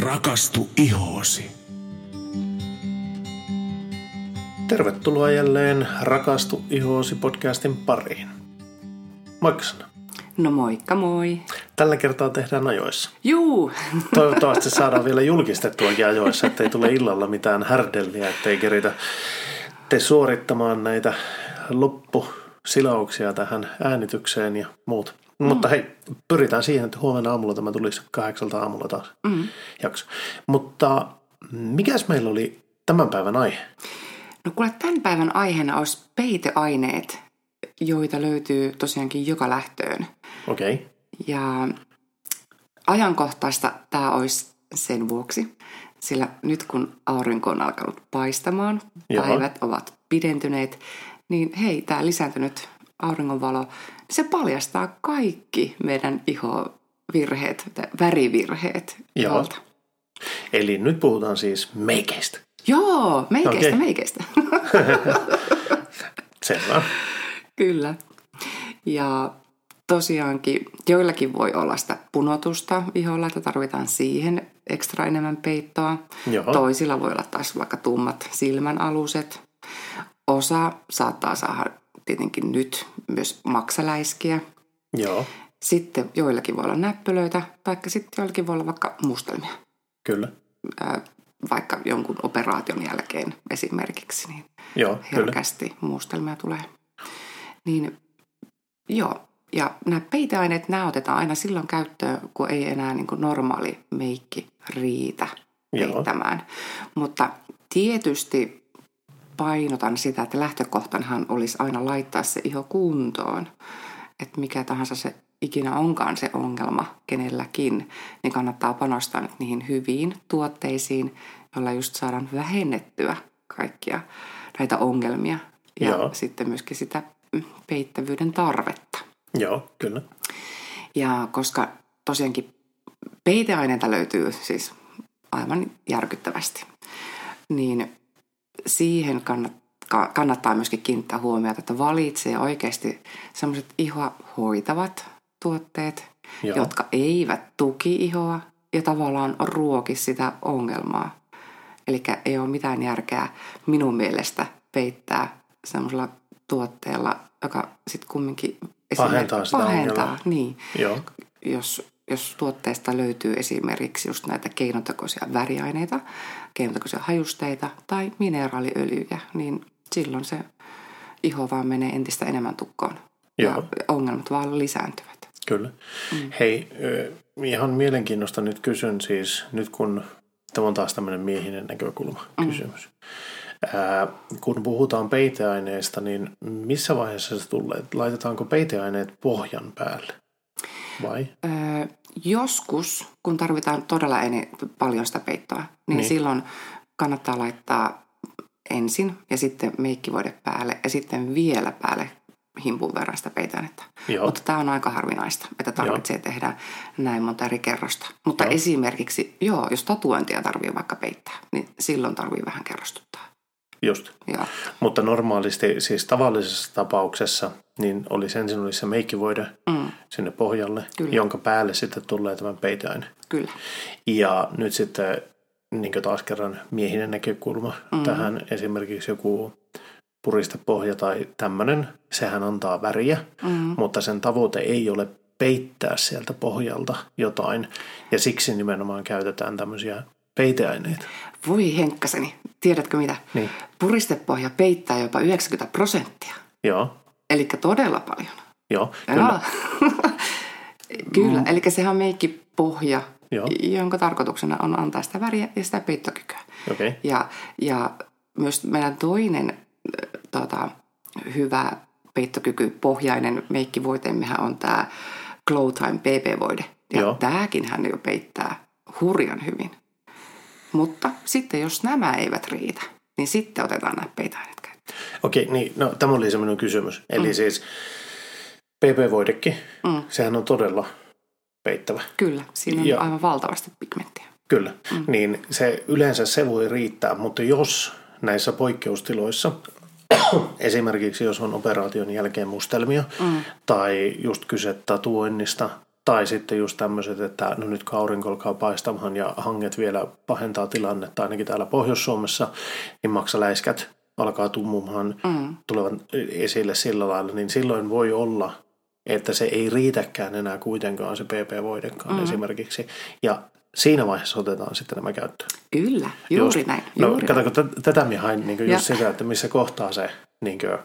Rakastu ihoosi. Tervetuloa jälleen Rakastu ihoosi podcastin pariin. Moikka Sanna. No moikka moi. Tällä kertaa tehdään ajoissa. Juu. Toivottavasti saadaan vielä julkistettuakin ajoissa, ettei tule illalla mitään härdelliä, ettei keritä te suorittamaan näitä loppusilauksia tähän äänitykseen ja muut. Mm. Mutta hei, pyritään siihen, että huomenna aamulla tämä tulisi kahdeksalta aamulla taas mm. jakso. Mutta mikäs meillä oli tämän päivän aihe? No kuule, tämän päivän aiheena olisi peiteaineet, joita löytyy tosiaankin joka lähtöön. Okei. Okay. Ja ajankohtaista tämä olisi sen vuoksi, sillä nyt kun aurinko on alkanut paistamaan, Joo. päivät ovat pidentyneet, niin hei, tämä lisääntynyt auringonvalo, se paljastaa kaikki meidän ihovirheet, värivirheet Joo. Eli nyt puhutaan siis meikeistä. Joo, meikeistä, okay. meikeistä. Selvä. Kyllä. Ja tosiaankin joillakin voi olla sitä punotusta iholla, että tarvitaan siihen ekstra enemmän peittoa. Joo. Toisilla voi olla taas vaikka tummat silmän aluset. Osa saattaa saada tietenkin nyt myös maksaläiskiä. Joo. Sitten joillakin voi olla näppölöitä, tai sitten joillakin voi olla vaikka mustelmia. Kyllä. vaikka jonkun operaation jälkeen esimerkiksi, niin Joo, herkästi kyllä. mustelmia tulee. Niin joo, ja nämä peiteaineet, nämä otetaan aina silloin käyttöön, kun ei enää niin kuin normaali meikki riitä peittämään. Joo. Mutta tietysti painotan sitä, että lähtökohtanhan olisi aina laittaa se iho kuntoon. Että mikä tahansa se ikinä onkaan se ongelma kenelläkin, niin kannattaa panostaa nyt niihin hyviin tuotteisiin, joilla just saadaan vähennettyä kaikkia näitä ongelmia ja Joo. sitten myöskin sitä peittävyyden tarvetta. Joo, kyllä. Ja koska tosiaankin peiteaineita löytyy siis aivan järkyttävästi, niin siihen kannattaa, kannattaa myöskin kiinnittää huomiota, että valitsee oikeasti sellaiset ihoa hoitavat tuotteet, Joo. jotka eivät tuki ihoa ja tavallaan ruoki sitä ongelmaa. Eli ei ole mitään järkeä minun mielestä peittää semmoisella tuotteella, joka sitten kumminkin pahentaa sitä pahentaa, niin. Joo. Jos, jos tuotteesta löytyy esimerkiksi just näitä keinotekoisia väriaineita, keinotekoisia hajusteita tai mineraaliöljyjä, niin silloin se iho vaan menee entistä enemmän tukkoon. Joo. Ja ongelmat vaan lisääntyvät. Kyllä. Mm. Hei, ihan mielenkiinnosta nyt kysyn siis, nyt kun tämä on taas tämmöinen miehinen näkökulma mm. kysymys. Ää, kun puhutaan peiteaineista, niin missä vaiheessa se tulee? Laitetaanko peiteaineet pohjan päälle? Vai? Öö, joskus, kun tarvitaan todella eni, paljon sitä peittoa, niin, niin silloin kannattaa laittaa ensin ja sitten meikkivoide päälle ja sitten vielä päälle himpun verran sitä peiteainetta. Joo. Mutta tämä on aika harvinaista, että tarvitsee joo. tehdä näin monta eri kerrosta. Mutta joo. esimerkiksi, joo, jos tatuointia tarvii vaikka peittää, niin silloin tarvii vähän kerrostuttaa. Just. Ja. Mutta normaalisti, siis tavallisessa tapauksessa, niin olisi ensin olisi se meikkivoide mm. sinne pohjalle, Kyllä. jonka päälle sitten tulee tämän peiteaine. Kyllä. Ja nyt sitten niin taas kerran miehinen näkökulma mm. tähän esimerkiksi joku puristepohja tai tämmöinen, sehän antaa väriä, mm. mutta sen tavoite ei ole peittää sieltä pohjalta jotain. Ja siksi nimenomaan käytetään tämmöisiä peiteaineita. Voi henkkaseni, tiedätkö mitä? Niin. Puristepohja peittää jopa 90 prosenttia. Joo. Eli todella paljon. Joo, kyllä. kyllä, mm. eli sehän on meikkipohja, Joo. jonka tarkoituksena on antaa sitä väriä ja sitä peittokykyä. Okay. Ja, ja myös meidän toinen tota, hyvä peittokyky pohjainen meikkivoiteemmehän on tämä Glow Time PP-voide. Ja Joo. tämäkin hän jo peittää hurjan hyvin. Mutta sitten jos nämä eivät riitä, niin sitten otetaan käyttöön. Okei, niin no, tämä oli se minun kysymys. Eli mm. siis PP-voidekin, mm. sehän on todella peittävä. Kyllä, siinä on ja, aivan valtavasti pigmenttiä. Kyllä, mm. niin se yleensä se voi riittää, mutta jos näissä poikkeustiloissa, esimerkiksi jos on operaation jälkeen mustelmia mm. tai just kyse tatuoinnista Tai sitten just tämmöiset, että no nyt kun aurinko alkaa paistamaan ja hanget vielä pahentaa tilannetta, ainakin täällä Pohjois-Suomessa, niin maksaläiskät alkaa tummumaan, mm. tulevan esille sillä lailla, niin silloin voi olla, että se ei riitäkään enää kuitenkaan se PP-voidekaan mm. esimerkiksi. Ja siinä vaiheessa otetaan sitten nämä käyttöön. Kyllä, juuri just, näin. No, juuri katsoko, t- tätä minä hain niin just sitä, että missä kohtaa se, niin kuin,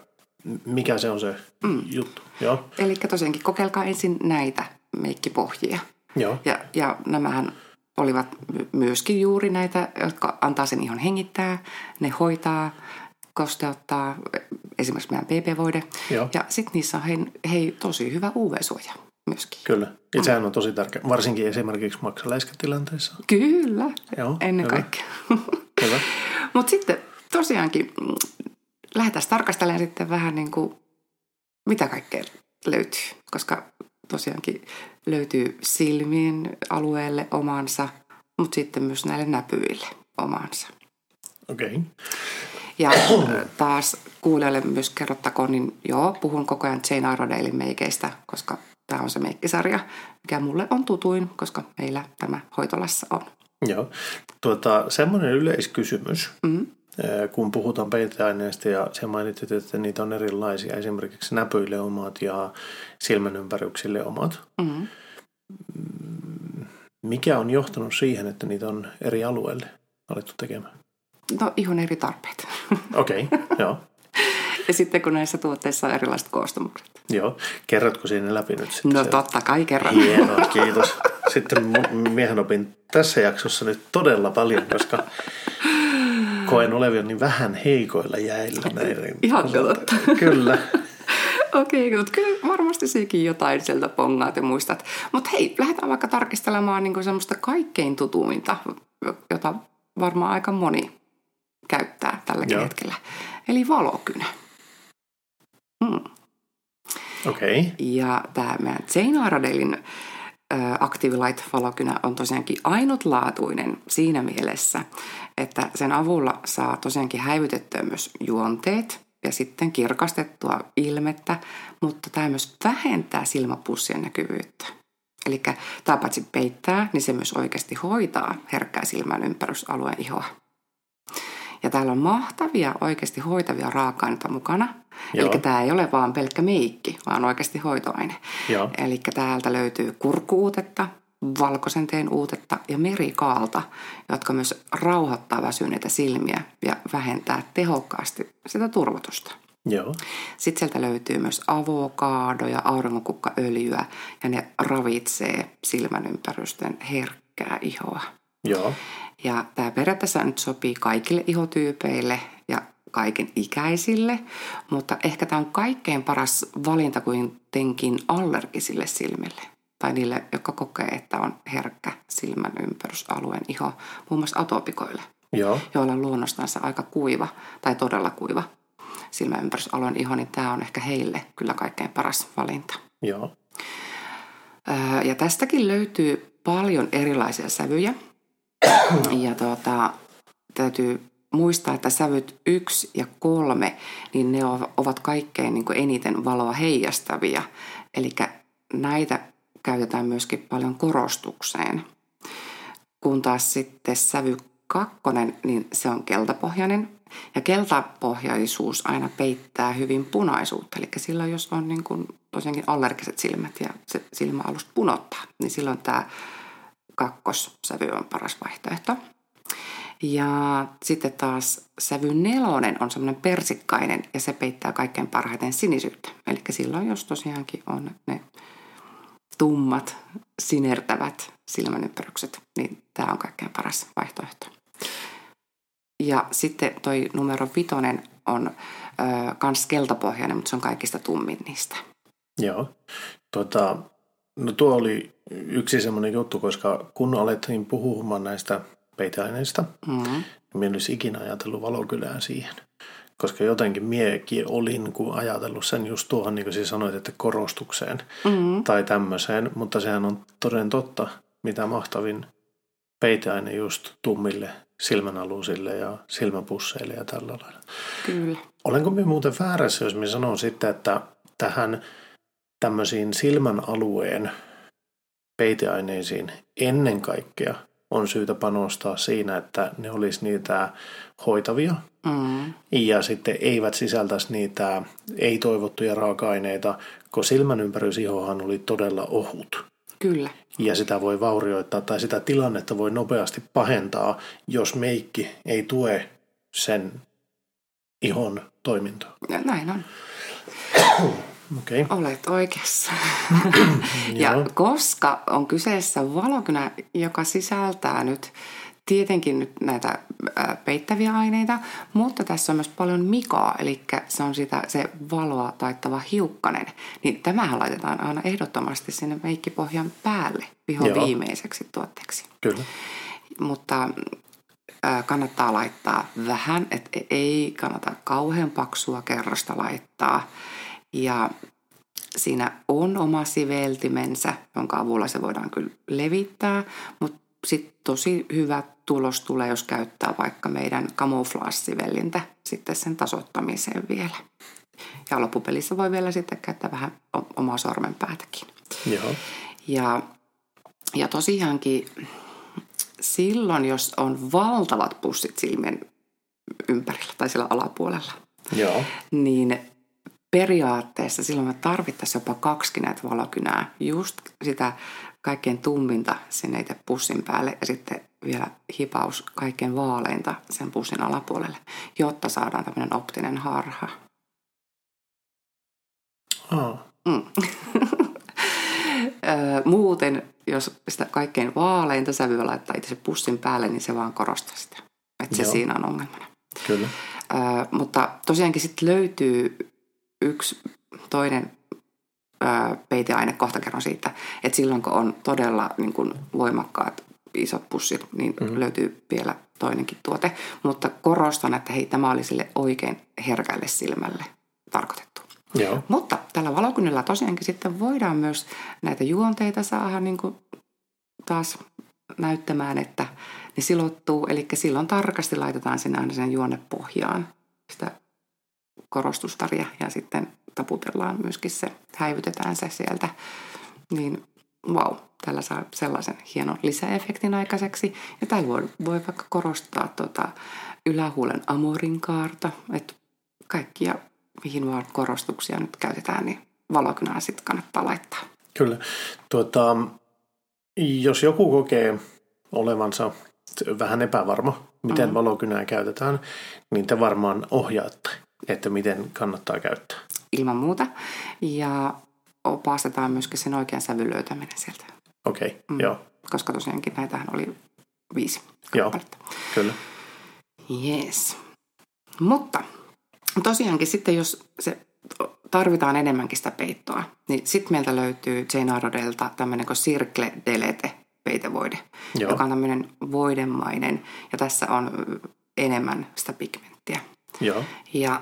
mikä se on se mm. juttu. Joo. Eli tosiaankin kokeilkaa ensin näitä meikkipohjia. Joo. Ja, ja nämähän olivat myöskin juuri näitä, jotka antaa sen ihon hengittää, ne hoitaa, kosteuttaa, esimerkiksi meidän PP-voide. Joo. Ja sitten niissä on hei, hei, tosi hyvä UV-suoja myöskin. Kyllä. Ja mm. sehän on tosi tärkeä, varsinkin esimerkiksi maksaläiskätilanteissa. Kyllä, Joo, ennen hyvä. kaikkea. Hyvä. Mutta sitten tosiaankin mm, lähdetään tarkastelemaan sitten vähän niin kuin, mitä kaikkea löytyy. Koska tosiaankin löytyy silmien alueelle omansa, mutta sitten myös näille näpyille omansa. Okei. Okay. Ja taas kuulijoille myös kerrottakoon, niin joo, puhun koko ajan Jane Arrodalein meikeistä, koska tämä on se meikkisarja, mikä mulle on tutuin, koska meillä tämä hoitolassa on. Joo. Tuota, semmoinen yleiskysymys, mm-hmm. kun puhutaan peiteaineista ja se mainitsit, että niitä on erilaisia, esimerkiksi näpyille omat ja silmänympäryksille omat. Mm-hmm. Mikä on johtanut siihen, että niitä on eri alueille alettu tekemään? No ihan eri tarpeet. Okei, okay, joo. ja sitten kun näissä tuotteissa on erilaiset koostumukset. Joo. Kerrotko siinä läpi nyt sitten? No se? totta kai kerran. Hienoa, kiitos. Sitten miehen opin tässä jaksossa nyt todella paljon, koska koen olevan niin vähän heikoilla jäillä näiden. Ihan totta. Kyllä. Okei, okay, mutta kyllä varmasti sekin jotain sieltä pongaat ja muistat. Mutta hei, lähdetään vaikka tarkistelemaan niin semmoista kaikkein tutuinta, jota varmaan aika moni tälläkin Joo. hetkellä. Eli valokynä. Hmm. Okei. Okay. Ja tämä meidän Jane Aradelin Active Light-valokynä on tosiaankin ainutlaatuinen siinä mielessä, että sen avulla saa tosiaankin häivytettyä myös juonteet ja sitten kirkastettua ilmettä, mutta tämä myös vähentää silmäpussien näkyvyyttä. Eli tämä paitsi peittää, niin se myös oikeasti hoitaa herkkää silmän ympärysalueen ihoa. Ja täällä on mahtavia, oikeasti hoitavia raaka-aineita mukana. Eli tämä ei ole vaan pelkkä meikki, vaan oikeasti hoitoaine. Eli täältä löytyy kurkuutetta, valkoisen teen uutetta ja merikaalta, jotka myös rauhoittaa väsyneitä silmiä ja vähentää tehokkaasti sitä turvotusta. Joo. Sitten sieltä löytyy myös avokaadoja, auringonkukkaöljyä ja ne ravitsee silmän ympärysten herkkää ihoa. Joo. Ja tämä periaatteessa nyt sopii kaikille ihotyypeille ja kaiken ikäisille, mutta ehkä tämä on kaikkein paras valinta kuitenkin allergisille silmille tai niille, jotka kokee, että on herkkä silmän ympärysalueen iho, muun muassa atopikoille, Joo. joilla on luonnostansa aika kuiva tai todella kuiva silmän ympärysalueen iho, niin tämä on ehkä heille kyllä kaikkein paras valinta. Joo. Ja tästäkin löytyy paljon erilaisia sävyjä. Ja tuota, täytyy muistaa, että sävyt yksi ja kolme, niin ne ovat kaikkein niin eniten valoa heijastavia. Eli näitä käytetään myöskin paljon korostukseen. Kun taas sitten sävy kakkonen, niin se on keltapohjainen. Ja keltapohjaisuus aina peittää hyvin punaisuutta. Eli silloin, jos on niin kuin tosiaankin allergiset silmät ja se silmäalusta punottaa, niin silloin tämä kakkossävy on paras vaihtoehto. Ja sitten taas sävy nelonen on semmoinen persikkainen ja se peittää kaikkein parhaiten sinisyyttä. Eli silloin, jos tosiaankin on ne tummat, sinertävät silmänymppärykset, niin tämä on kaikkein paras vaihtoehto. Ja sitten toi numero vitonen on kans keltapohjainen, mutta se on kaikista tummin niistä. Joo. Tota, no tuo oli yksi semmoinen juttu, koska kun alettiin puhumaan näistä peiteaineista, mm-hmm. niin olisi ikinä ajatellut valokylää siihen. Koska jotenkin miekin olin kun ajatellut sen just tuohon, niin kuin siis sanoit, että korostukseen mm-hmm. tai tämmöiseen, mutta sehän on toden totta, mitä mahtavin peiteaine just tummille silmänalusille ja silmäpusseille ja tällä lailla. Kyllä. Olenko minä muuten väärässä, jos minä sanon sitten, että tähän tämmöisiin silmän alueen peiteaineisiin ennen kaikkea on syytä panostaa siinä, että ne olisi niitä hoitavia mm. ja sitten eivät sisältäisi niitä ei-toivottuja raaka-aineita, kun silmän ympärysihohan oli todella ohut. Kyllä. Ja sitä voi vaurioittaa tai sitä tilannetta voi nopeasti pahentaa, jos meikki ei tue sen ihon toimintaa. Näin on. Okay. Olet oikeassa. ja koska on kyseessä valokynä, joka sisältää nyt tietenkin nyt näitä peittäviä aineita, mutta tässä on myös paljon mikaa, eli se on sitä, se valoa taittava hiukkanen. Niin tämähän laitetaan aina ehdottomasti sinne meikkipohjan päälle viho Joo. viimeiseksi tuotteeksi. Kyllä. Mutta kannattaa laittaa vähän, että ei kannata kauhean paksua kerrosta laittaa. Ja siinä on oma siveltimensä, jonka avulla se voidaan kyllä levittää, mutta sitten tosi hyvä tulos tulee, jos käyttää vaikka meidän camouflage-sivellintä sitten sen tasoittamiseen vielä. Ja loppupelissä voi vielä sitten käyttää vähän omaa sormenpäätäkin. Joo. Ja, ja tosiaankin silloin, jos on valtavat pussit silmien ympärillä tai siellä alapuolella, Joo. niin periaatteessa silloin me tarvittaisiin jopa kaksi näitä valokynää. Just sitä kaikkein tumminta sinne itse pussin päälle ja sitten vielä hipaus kaikkein vaaleinta sen pussin alapuolelle, jotta saadaan tämmöinen optinen harha. Oh. Mm. Muuten, jos sitä kaikkein vaaleinta sävyä laittaa itse pussin päälle, niin se vaan korostaa sitä. Että se Joo. siinä on ongelmana. Kyllä. Ö, mutta tosiaankin sitten löytyy yksi toinen peiteaine, kohta kerron siitä, että silloin kun on todella niin kuin voimakkaat isot pussit, niin mm-hmm. löytyy vielä toinenkin tuote. Mutta korostan, että hei, tämä oli sille oikein herkälle silmälle tarkoitettu. Joo. Mutta tällä valokunnilla tosiaankin sitten voidaan myös näitä juonteita saada niin kuin taas näyttämään, että ne silottuu. Eli silloin tarkasti laitetaan sinne aina sen juonepohjaan sitä korostusväriä ja sitten taputellaan myöskin se, häivytetään se sieltä. Niin wow, tällä saa sellaisen hienon lisäefektin aikaiseksi. Ja tällä voi, voi vaikka korostaa tota ylähuulen amorinkaarta, että kaikkia, mihin vaan korostuksia nyt käytetään, niin valokynää sitten kannattaa laittaa. Kyllä. Tuota, jos joku kokee olevansa vähän epävarma, miten mm. valokynää käytetään, niin te varmaan ohjaatte että miten kannattaa käyttää. Ilman muuta. Ja opastetaan myöskin sen oikean sävyn löytäminen sieltä. Okei, okay, mm. joo. Koska tosiaankin näitähän oli viisi Joo, kyllä. Yes. Mutta tosiaankin sitten, jos se tarvitaan enemmänkin sitä peittoa, niin sitten meiltä löytyy Jane Arodelta tämmöinen kuin Circle Delete peitevoide, Joo. joka on tämmöinen voidemainen ja tässä on enemmän sitä pigmenttiä. Joo. Ja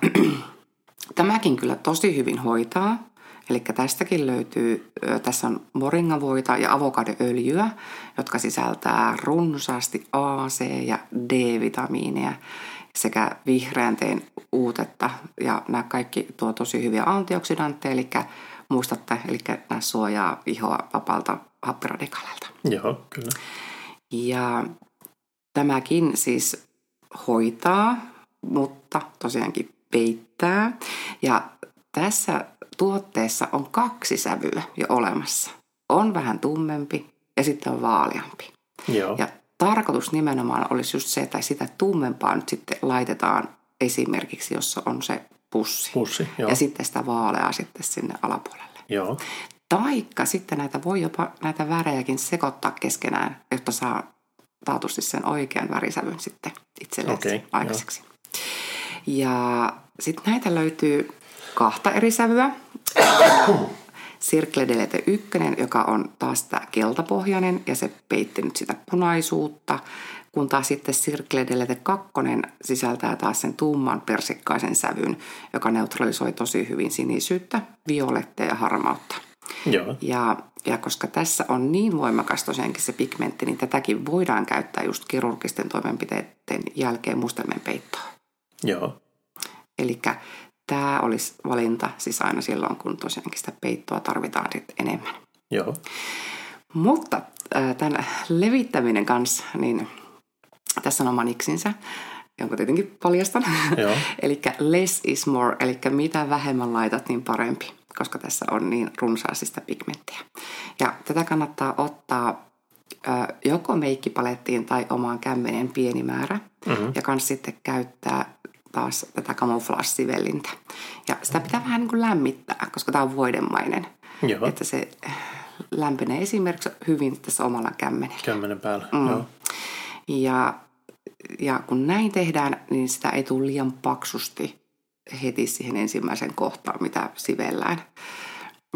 tämäkin kyllä tosi hyvin hoitaa. Eli tästäkin löytyy, tässä on moringavoita ja avokadoöljyä, jotka sisältää runsaasti A, C ja D-vitamiineja sekä vihreän teen uutetta. Ja nämä kaikki tuo tosi hyviä antioksidantteja, eli muistatte, eli nämä suojaa ihoa vapaalta happiradikaaleilta. Joo, kyllä. Ja tämäkin siis hoitaa mutta tosiaankin peittää. Ja tässä tuotteessa on kaksi sävyä jo olemassa. On vähän tummempi ja sitten on vaaleampi. Joo. Ja tarkoitus nimenomaan olisi just se, että sitä tummempaa nyt sitten laitetaan esimerkiksi, jossa on se pussi. pussi joo. Ja sitten sitä vaaleaa sitten sinne alapuolelle. Joo. Taikka sitten näitä voi jopa näitä värejäkin sekoittaa keskenään, jotta saa taatusti sen oikean värisävyn sitten itselleen okay, aikaiseksi. Joo. Ja sitten näitä löytyy kahta eri sävyä. Circle Delete 1, joka on taas tämä keltapohjainen ja se peitti nyt sitä punaisuutta, kun taas sitten Circle Delete 2 sisältää taas sen tumman persikkaisen sävyn, joka neutralisoi tosi hyvin sinisyyttä, violetteja ja harmautta. Joo. Ja, ja koska tässä on niin voimakas tosiaankin se pigmentti, niin tätäkin voidaan käyttää just kirurgisten toimenpiteiden jälkeen mustelmien peittoon. Joo. Eli tämä olisi valinta siis aina silloin, kun tosiaankin sitä peittoa tarvitaan sitten enemmän. Joo. Mutta äh, tämän levittäminen kanssa, niin tässä on oma niksinsä, jonka tietenkin paljastan. Joo. eli less is more, eli mitä vähemmän laitat, niin parempi, koska tässä on niin runsaasti sitä pigmenttiä. Ja tätä kannattaa ottaa ö, joko meikkipalettiin tai omaan kämmeneen pieni määrä. Mm-hmm. Ja kans sitten käyttää taas tätä camouflage-sivellintä. Ja sitä pitää vähän niin kuin lämmittää, koska tämä on voidemainen. Joo. Että se lämpenee esimerkiksi hyvin tässä omalla kämmenellä. Kämmenen päällä, mm. joo. Ja, ja kun näin tehdään, niin sitä ei tule liian paksusti heti siihen ensimmäisen kohtaan, mitä sivellään.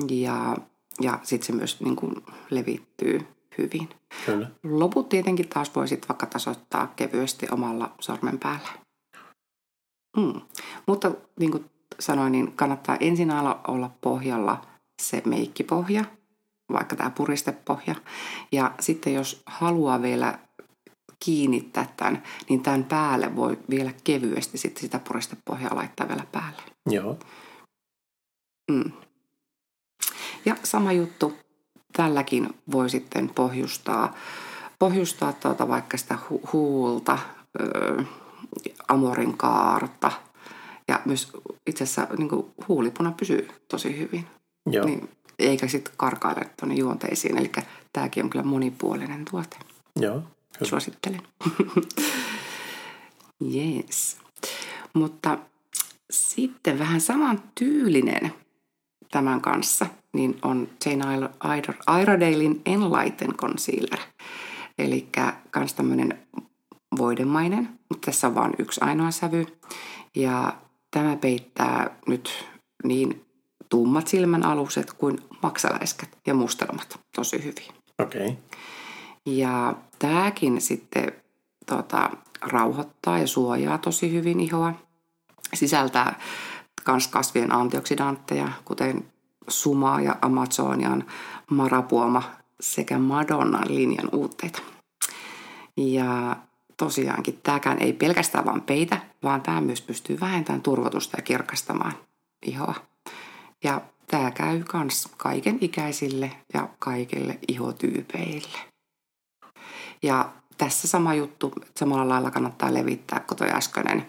Ja, ja sitten se myös niin kuin levittyy hyvin. Kyllä. Loput tietenkin taas voi sitten vaikka tasoittaa kevyesti omalla sormen päällä. Mm. Mutta niin kuin sanoin, niin kannattaa ensin olla pohjalla se meikkipohja, vaikka tämä puristepohja. Ja sitten jos haluaa vielä kiinnittää tämän, niin tämän päälle voi vielä kevyesti sitten sitä puristepohjaa laittaa vielä päälle. Joo. Mm. Ja sama juttu, tälläkin voi sitten pohjustaa, pohjustaa tuota vaikka sitä hu- huulta, öö, amorin kaarta ja myös itse asiassa niin huulipuna pysyy tosi hyvin. Joo. Niin, eikä sitten karkaile tuonne juonteisiin. Eli tämäkin on kyllä monipuolinen tuote. Joo. Kyllä. Suosittelen. Jees. Mutta sitten vähän saman tyylinen tämän kanssa, niin on Jane Iredalein Enlighten Concealer. Eli kans tämmöinen voidemainen, mutta tässä on vain yksi ainoa sävy. Ja tämä peittää nyt niin tummat silmän aluset kuin maksaläiskät ja mustelmat tosi hyvin. Okei. Okay. Ja tämäkin sitten tota, rauhoittaa ja suojaa tosi hyvin ihoa. Sisältää myös kasvien antioksidantteja, kuten Sumaa ja Amazonian marapuoma sekä Madonnan linjan uutteita. Ja tosiaankin tämäkään ei pelkästään vaan peitä, vaan tämä myös pystyy vähentämään turvotusta ja kirkastamaan ihoa. Ja tämä käy myös kaiken ikäisille ja kaikille ihotyypeille. Ja tässä sama juttu, samalla lailla kannattaa levittää, kun toi äskeinen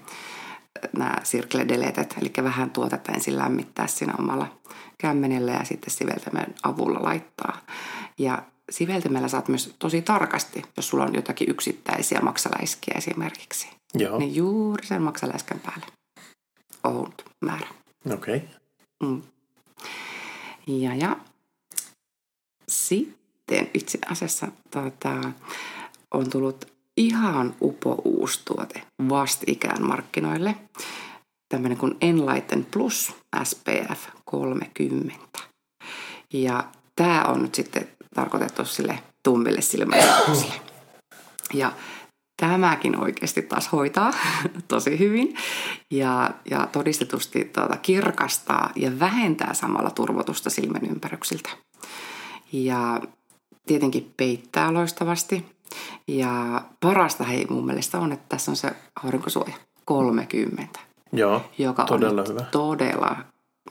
nämä circle deletet, eli vähän tuotetta ensin lämmittää siinä omalla kämmenellä ja sitten siveltämän avulla laittaa. Ja siveltimellä saat myös tosi tarkasti, jos sulla on jotakin yksittäisiä maksaläiskiä esimerkiksi. Joo. Niin juuri sen maksaläiskän päälle ohut määrä. Okei. Okay. Mm. Ja, ja sitten itse asiassa tota, on tullut ihan upo uusi tuote vastikään markkinoille. Tämmöinen kuin Enlighten Plus SPF 30. Ja tämä on nyt sitten tarkoitettu sille tummille silmäilyksille. Ja tämäkin oikeasti taas hoitaa tosi hyvin ja, ja todistetusti tuota, kirkastaa ja vähentää samalla turvotusta silmän ympäryksiltä. Ja tietenkin peittää loistavasti. Ja parasta hei mun mielestä on, että tässä on se aurinkosuoja 30. Joo, joka todella on hyvä. todella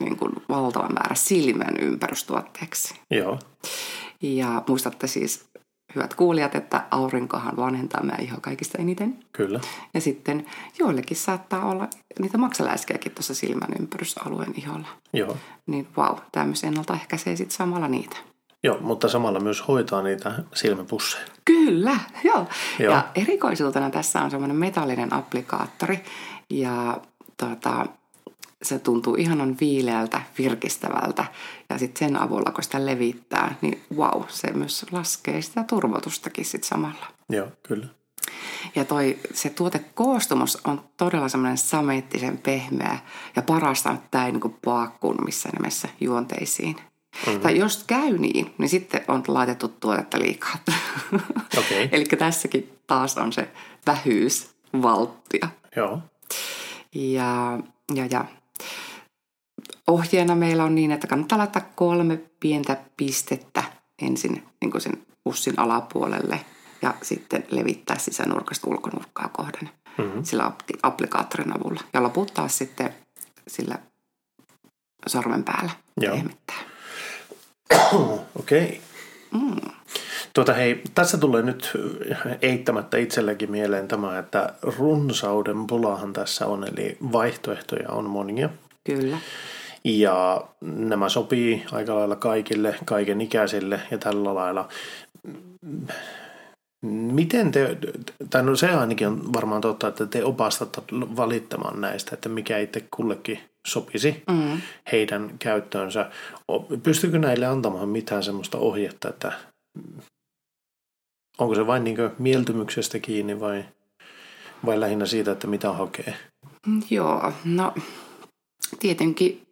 niin kuin, valtava määrä silmän ympärystuotteeksi. Joo. Ja muistatte siis, hyvät kuulijat, että aurinkohan vanhentaa meidän ihoa kaikista eniten. Kyllä. Ja sitten joillekin saattaa olla niitä maksaläiskejäkin tuossa silmän ympärysalueen iholla. Joo. Niin vau, wow, tämä myös ennaltaehkäisee sitten samalla niitä. Joo, mutta samalla myös hoitaa niitä silmäpusseja. Kyllä, joo. Joo. Ja erikoisuutena tässä on semmoinen metallinen applikaattori ja tota, se tuntuu ihanan viileältä, virkistävältä. Ja sitten sen avulla, kun sitä levittää, niin wow, se myös laskee sitä turvotustakin sitten samalla. Joo, kyllä. Ja toi, se tuotekoostumus on todella semmoinen sameettisen pehmeä ja parasta, että tämä ei niin paakkuun missään nimessä juonteisiin. Mm-hmm. Tai jos käy niin, niin sitten on laitettu tuotetta liikaa. Okei. Eli tässäkin taas on se vähyys valttia. Joo. Ja, ja, ja ohjeena meillä on niin, että kannattaa laittaa kolme pientä pistettä ensin niin kuin sen pussin alapuolelle ja sitten levittää sisänurkasta ulkonurkkaa kohden mm-hmm. sillä applikaattorin avulla. Ja loput taas sitten sillä sormen päällä Joo. pehmittää. Okei. Okay. Mm. Tuota hei, tässä tulee nyt eittämättä itselläkin mieleen tämä, että runsauden pulahan tässä on, eli vaihtoehtoja on monia. Kyllä. Ja nämä sopii aika lailla kaikille, kaiken ikäisille ja tällä lailla. Miten te, tai no se ainakin on varmaan totta, että te opastatte valittamaan näistä, että mikä itse kullekin sopisi mm. heidän käyttöönsä. Pystyykö näille antamaan mitään semmoista ohjetta, että onko se vain niin mieltymyksestä kiinni vai, vai lähinnä siitä, että mitä hakee? Joo, no tietenkin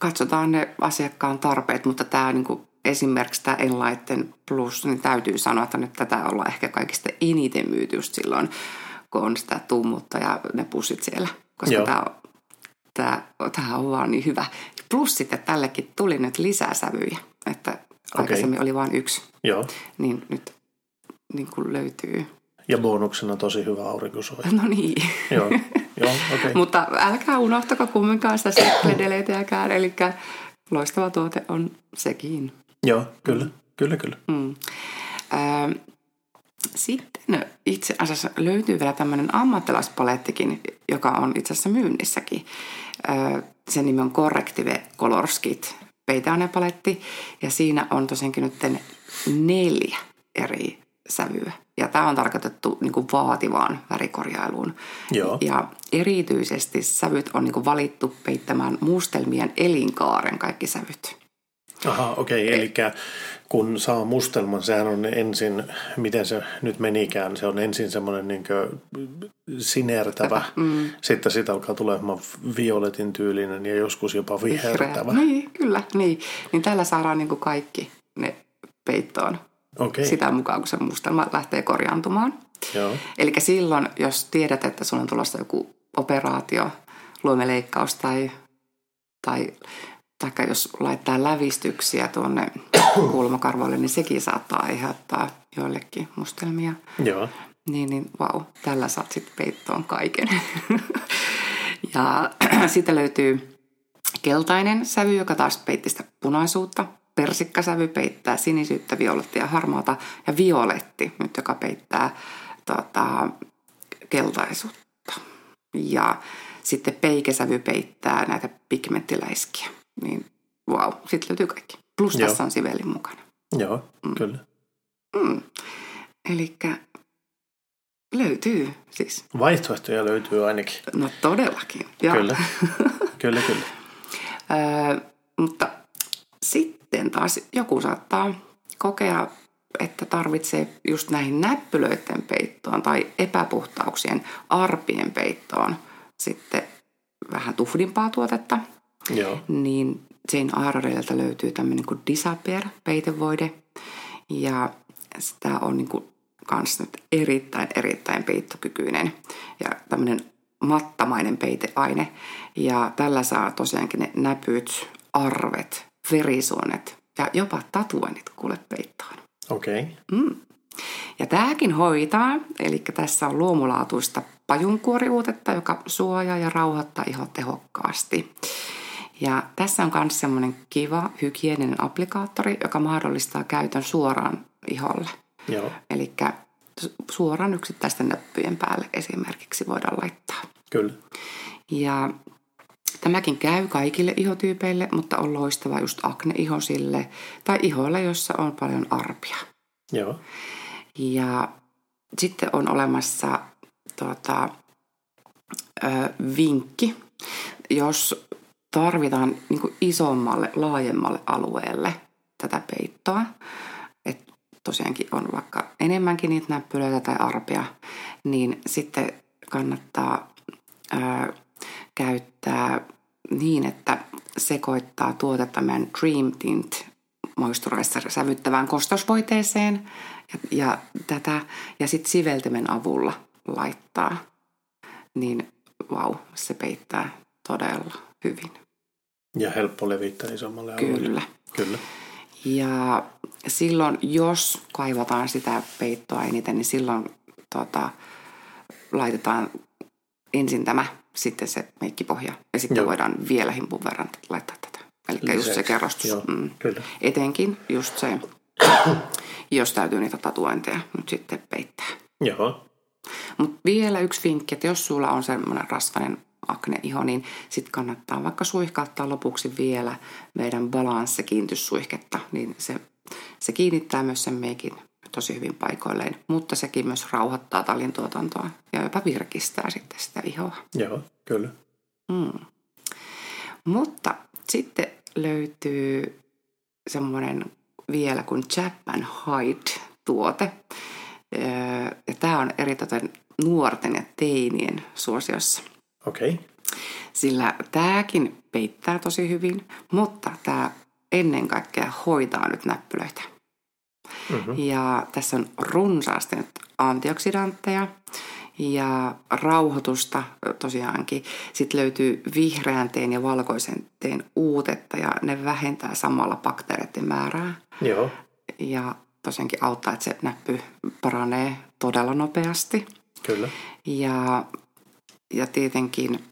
katsotaan ne asiakkaan tarpeet, mutta tämä niin kuin esimerkiksi tämä Enlighten Plus, niin täytyy sanoa, että nyt tätä ollaan ehkä kaikista eniten myyty just silloin, kun on sitä tummutta ja ne pussit siellä. Koska Joo. tämä, tämä, tämä on vaan niin hyvä. Plus sitten tällekin tuli nyt lisää sävyjä, että okay. aikaisemmin oli vain yksi. Joo. Niin nyt niin kuin löytyy. Ja bonuksena tosi hyvä aurinkosuoja. No niin. Joo, Joo okay. Mutta älkää unohtako kumminkaan sitä setledeleiteäkään, eli loistava tuote on sekin. Joo, kyllä, kyllä, kyllä. Mm. Äh, sitten itse asiassa löytyy vielä tämmöinen ammattilaispalettikin, joka on itse asiassa myynnissäkin. Äh, sen nimi on Corrective Color Skit peiteainepaletti ja siinä on tosiaankin nyt neljä eri sävyä. Ja tämä on tarkoitettu niin kuin vaativaan värikorjailuun. Joo. Ja erityisesti sävyt on niin kuin valittu peittämään mustelmien elinkaaren kaikki sävyt. Aha, okei. Okay. Eli kun saa mustelman, sehän on ensin, miten se nyt menikään, se on ensin semmoinen niin sinertävä. Mm. Sitten siitä alkaa tulemaan violetin tyylinen ja joskus jopa vihertävä. Niin, kyllä. Niin, niin tällä saadaan niin kuin kaikki ne peittoon okay. sitä mukaan, kun se mustelma lähtee korjaantumaan. Eli silloin, jos tiedät, että sulla on tulossa joku operaatio, luomeleikkaus tai, tai taikka jos laittaa lävistyksiä tuonne kulmakarvoille, niin sekin saattaa aiheuttaa joillekin mustelmia. Joo. Niin, niin vau, tällä saat sitten peittoon kaiken. ja sitten löytyy keltainen sävy, joka taas peitti sitä punaisuutta. Persikkasävy peittää sinisyyttä, violettia ja harmaata. Ja violetti nyt, joka peittää tota, keltaisuutta. Ja sitten peikesävy peittää näitä pigmenttiläiskiä niin wow, sitten löytyy kaikki. Plus Joo. tässä on sivelin mukana. Joo, mm. kyllä. Mm. Eli löytyy siis. Vaihtoehtoja löytyy ainakin. No todellakin, Joo. Kyllä, kyllä, kyllä. Ö, mutta sitten taas joku saattaa kokea, että tarvitsee just näihin näppylöiden peittoon tai epäpuhtauksien arpien peittoon sitten vähän tuhdimpaa tuotetta. Joo. niin Jane Aarorelta löytyy tämmöinen kuin Disappear peitevoide. Ja sitä on niin kuin kans nyt erittäin, erittäin peittokykyinen ja tämmöinen mattamainen peiteaine. Ja tällä saa tosiaankin ne näpyt, arvet, verisuonet ja jopa tatuoinnit kuule peittoon. Okei. Okay. Mm. Ja tämäkin hoitaa, eli tässä on luomulaatuista pajunkuoriuutetta, joka suojaa ja rauhoittaa iho tehokkaasti. Ja tässä on myös semmoinen kiva hygieninen applikaattori, joka mahdollistaa käytön suoraan iholle. Eli suoraan yksittäisten näppyjen päälle esimerkiksi voidaan laittaa. Kyllä. Ja tämäkin käy kaikille ihotyypeille, mutta on loistava just akneihosille tai ihoille, jossa on paljon arpia. Joo. Ja sitten on olemassa tuota, ö, vinkki, jos tarvitaan niin kuin isommalle, laajemmalle alueelle tätä peittoa. Et tosiaankin on vaikka enemmänkin niitä näppylöitä tai arpia, niin sitten kannattaa ää, käyttää niin, että sekoittaa tuotetta meidän Dream Tint moisturizer sävyttävään kostosvoiteeseen ja, ja tätä ja sitten siveltimen avulla laittaa, niin vau, wow, se peittää todella hyvin. Ja helppo levittää isommalle Kyllä. alueelle. Kyllä. Ja silloin, jos kaivataan sitä peittoa eniten, niin silloin tota, laitetaan ensin tämä, sitten se meikkipohja. Ja sitten Joo. voidaan vielä himpun verran laittaa tätä. Eli just se kerrostus. Joo, mm. kyllä. Etenkin just se jos täytyy niitä tatuointeja nyt sitten peittää. Joo. Mutta vielä yksi vinkki, että jos sulla on semmoinen rasvainen akneiho, niin sitten kannattaa vaikka suihkauttaa lopuksi vielä meidän balanssikiintyssuihketta, niin se, se kiinnittää myös sen meikin tosi hyvin paikoilleen, mutta sekin myös rauhoittaa talintuotantoa ja jopa virkistää sitten sitä ihoa. Joo, kyllä. Mm. Mutta sitten löytyy semmoinen vielä kuin Japan Hide-tuote. Ja tämä on eritoten nuorten ja teinien suosiossa. Okei. Okay. Sillä tämäkin peittää tosi hyvin, mutta tämä ennen kaikkea hoitaa nyt näppylöitä. Mm-hmm. Ja tässä on runsaasti nyt antioksidantteja ja rauhoitusta tosiaankin. Sitten löytyy vihreän teen ja valkoisen teen uutetta ja ne vähentää samalla bakteereiden määrää. Joo. Ja tosiaankin auttaa, että se näppy paranee todella nopeasti. Kyllä. Ja, ja tietenkin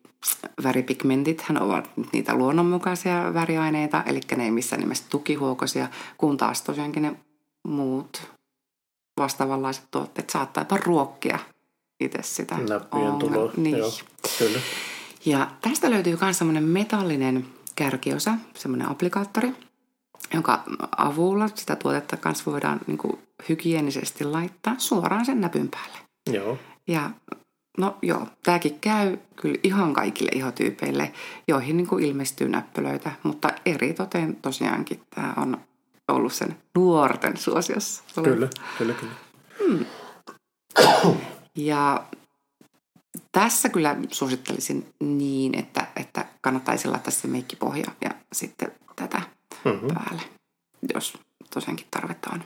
väripigmentithän ovat niitä luonnonmukaisia väriaineita, eli ne ei missään nimessä tukihuokoisia, kun taas tosiaankin ne muut vastaavanlaiset tuotteet saattaa jopa ruokkia itse sitä Näppien tuloa. Niin. Joo, kyllä. Ja tästä löytyy myös semmoinen metallinen kärkiosa, semmoinen applikaattori, jonka avulla sitä tuotetta kanssa voidaan niin kuin hygienisesti laittaa suoraan sen näpyn päälle. Joo. Ja no joo, tämäkin käy kyllä ihan kaikille ihotyypeille, joihin niin kuin ilmestyy näppylöitä, mutta eri toteen tosiaankin tämä on ollut sen nuorten suosiossa. Kyllä, kyllä, kyllä. Hmm. Ja tässä kyllä suosittelisin niin, että, että kannattaisi laittaa se meikkipohja ja sitten tätä mm-hmm. päälle, jos tosiaankin tarvetta on.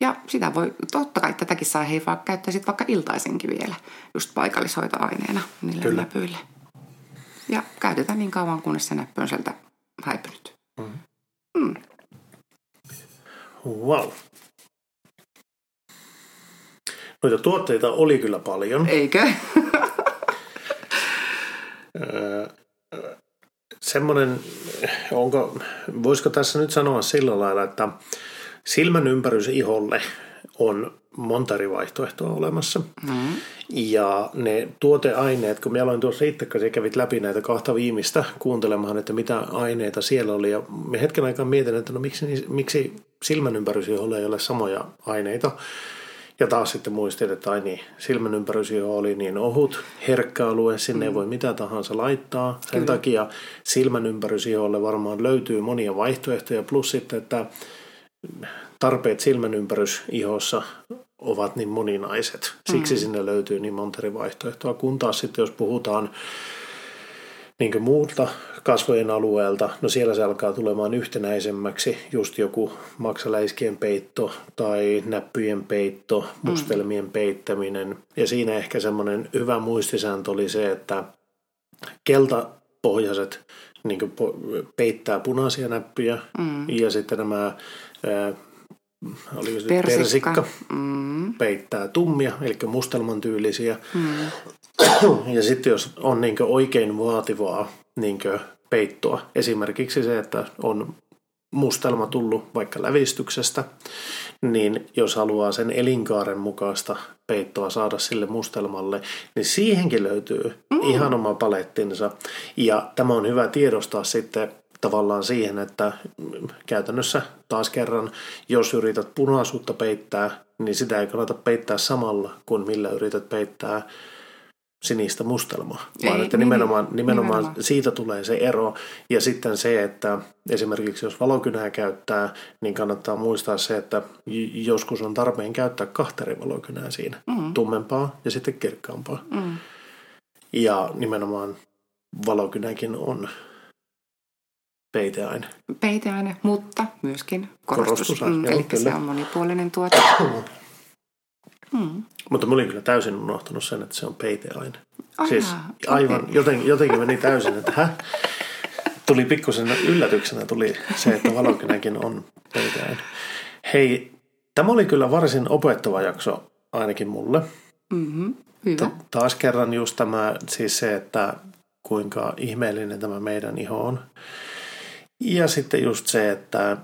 Ja sitä voi, totta kai tätäkin saa hei vaikka käyttää sitten vaikka iltaisinkin vielä, just paikallishoitoaineena niille Kyllä. näpyille. Ja käytetään niin kauan, kunnes se näppy on sieltä häipynyt. Mm. Mm. Wow. Noita tuotteita oli kyllä paljon. Eikö? Semmoinen, onko, voisiko tässä nyt sanoa sillä lailla, että silmän ympärys iholle on monta eri vaihtoehtoa olemassa. Mm. Ja ne tuoteaineet, kun me aloin tuossa itse kanssa kävit läpi näitä kahta viimeistä kuuntelemaan, että mitä aineita siellä oli. Ja me hetken aikaa mietin, että no miksi, miksi silmän ympärys iholle ei ole samoja aineita. Ja taas sitten muistin, että ai niin, silmän ympärys oli niin ohut, herkkä alue, sinne mm. ei voi mitä tahansa laittaa. Sen Kyllä. takia silmän ympärys varmaan löytyy monia vaihtoehtoja, plus sitten, että tarpeet silmän ympärys ihossa ovat niin moninaiset. Siksi mm. sinne löytyy niin monta eri vaihtoehtoa, kun taas sitten jos puhutaan niin muulta kasvojen alueelta, no siellä se alkaa tulemaan yhtenäisemmäksi, just joku maksaläiskien peitto tai näppyjen peitto, mm. mustelmien mm. peittäminen. Ja siinä ehkä semmoinen hyvä muistisääntö oli se, että keltapohjaiset niin peittää punaisia näppyjä mm. ja sitten nämä ää, oli se persikka, persikka mm. peittää tummia, eli mustelman tyylisiä. Mm. Ja sitten jos on niin oikein vaativaa niin peittoa, esimerkiksi se, että on mustelma tullut vaikka lävistyksestä, niin jos haluaa sen elinkaaren mukaista peittoa saada sille mustelmalle, niin siihenkin löytyy mm. ihan oma palettinsa. Ja tämä on hyvä tiedostaa sitten tavallaan siihen, että käytännössä taas kerran, jos yrität punaisuutta peittää, niin sitä ei kannata peittää samalla kuin millä yrität peittää sinistä mustelmaa, ei, vaan että niin, nimenomaan, nimenomaan, nimenomaan siitä tulee se ero. Ja sitten se, että esimerkiksi jos valokynää käyttää, niin kannattaa muistaa se, että joskus on tarpeen käyttää kahta eri valokynää siinä, mm. tummempaa ja sitten kirkkaampaa. Mm. Ja nimenomaan valokynäkin on peiteaine. Peiteaine, mutta myöskin korostus. korostus mm, eli kyllä. se on monipuolinen tuote. Hmm. Mutta mä olin kyllä täysin unohtanut sen, että se on peiteaine. Oh, siis aivan, okay. joten, jotenkin meni täysin, että hä? Tuli pikkusen yllätyksenä tuli se, että valokynäkin on peiteaine. Hei, tämä oli kyllä varsin opettava jakso ainakin mulle. Mm-hmm. Hyvä. Ta- taas kerran just tämä, siis se, että kuinka ihmeellinen tämä meidän iho on. Ja sitten just se, että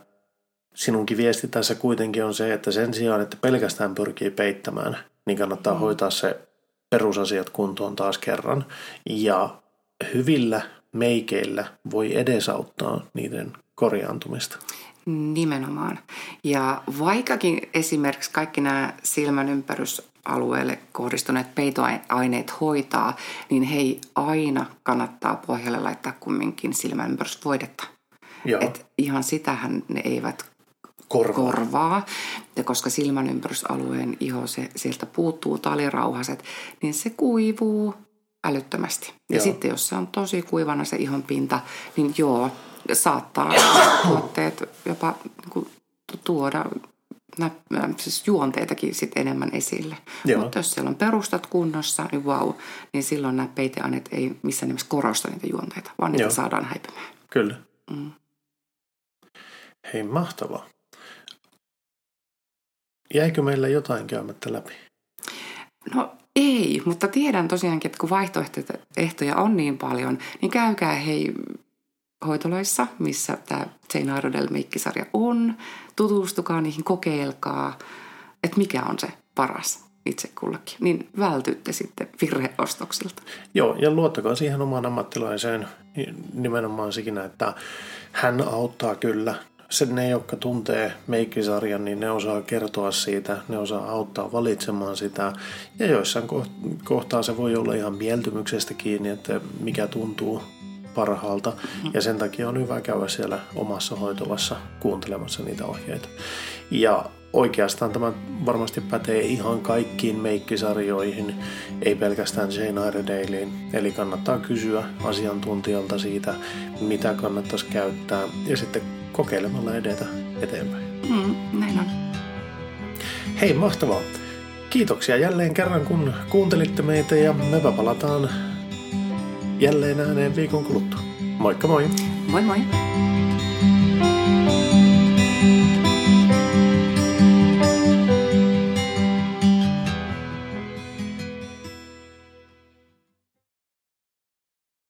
sinunkin viesti tässä kuitenkin on se, että sen sijaan, että pelkästään pyrkii peittämään, niin kannattaa mm. hoitaa se perusasiat kuntoon taas kerran. Ja hyvillä meikeillä voi edesauttaa niiden korjaantumista. Nimenomaan. Ja vaikkakin esimerkiksi kaikki nämä silmän ympärysalueelle kohdistuneet peitoaineet hoitaa, niin hei aina kannattaa pohjalle laittaa kumminkin silmän ympärysvoidetta. Et ihan sitähän ne eivät korvaa. korvaa. Ja koska silmän ympärysalueen iho, se, sieltä puuttuu talirauhaset, niin se kuivuu älyttömästi. Ja joo. sitten jos se on tosi kuivana se ihon pinta, niin joo, saattaa tuotteet jopa niin kuin, tuoda nä, siis juonteitakin sit enemmän esille. Mutta jos siellä on perustat kunnossa, niin wow, niin silloin nämä peiteaineet ei missään nimessä korosta niitä juonteita, vaan niitä Joo. saadaan häipymään. Kyllä. Mm. Hei, mahtavaa. Jäikö meillä jotain käymättä läpi? No ei, mutta tiedän tosiaankin, että kun vaihtoehtoja on niin paljon, niin käykää hei hoitoloissa, missä tämä Jane Iredale meikkisarja on. Tutustukaa niihin, kokeilkaa, että mikä on se paras itse kullakin. Niin vältytte sitten virheostoksilta. Joo, ja luottakaa siihen omaan ammattilaiseen nimenomaan siinä, että hän auttaa kyllä se ne, jotka tuntee meikkisarjan, niin ne osaa kertoa siitä, ne osaa auttaa valitsemaan sitä. Ja joissain kohtaa se voi olla ihan mieltymyksestä kiinni, että mikä tuntuu parhaalta. Mm-hmm. Ja sen takia on hyvä käydä siellä omassa hoitolassa kuuntelemassa niitä ohjeita. Ja oikeastaan tämä varmasti pätee ihan kaikkiin meikkisarjoihin, ei pelkästään Jane Iredaleen. Eli kannattaa kysyä asiantuntijalta siitä, mitä kannattaisi käyttää ja sitten kokeilemalla edetä eteenpäin. Mm, näin on. Hei, mahtavaa. Kiitoksia jälleen kerran, kun kuuntelitte meitä ja me palataan jälleen ääneen viikon kuluttua. Moikka moi! Moi moi!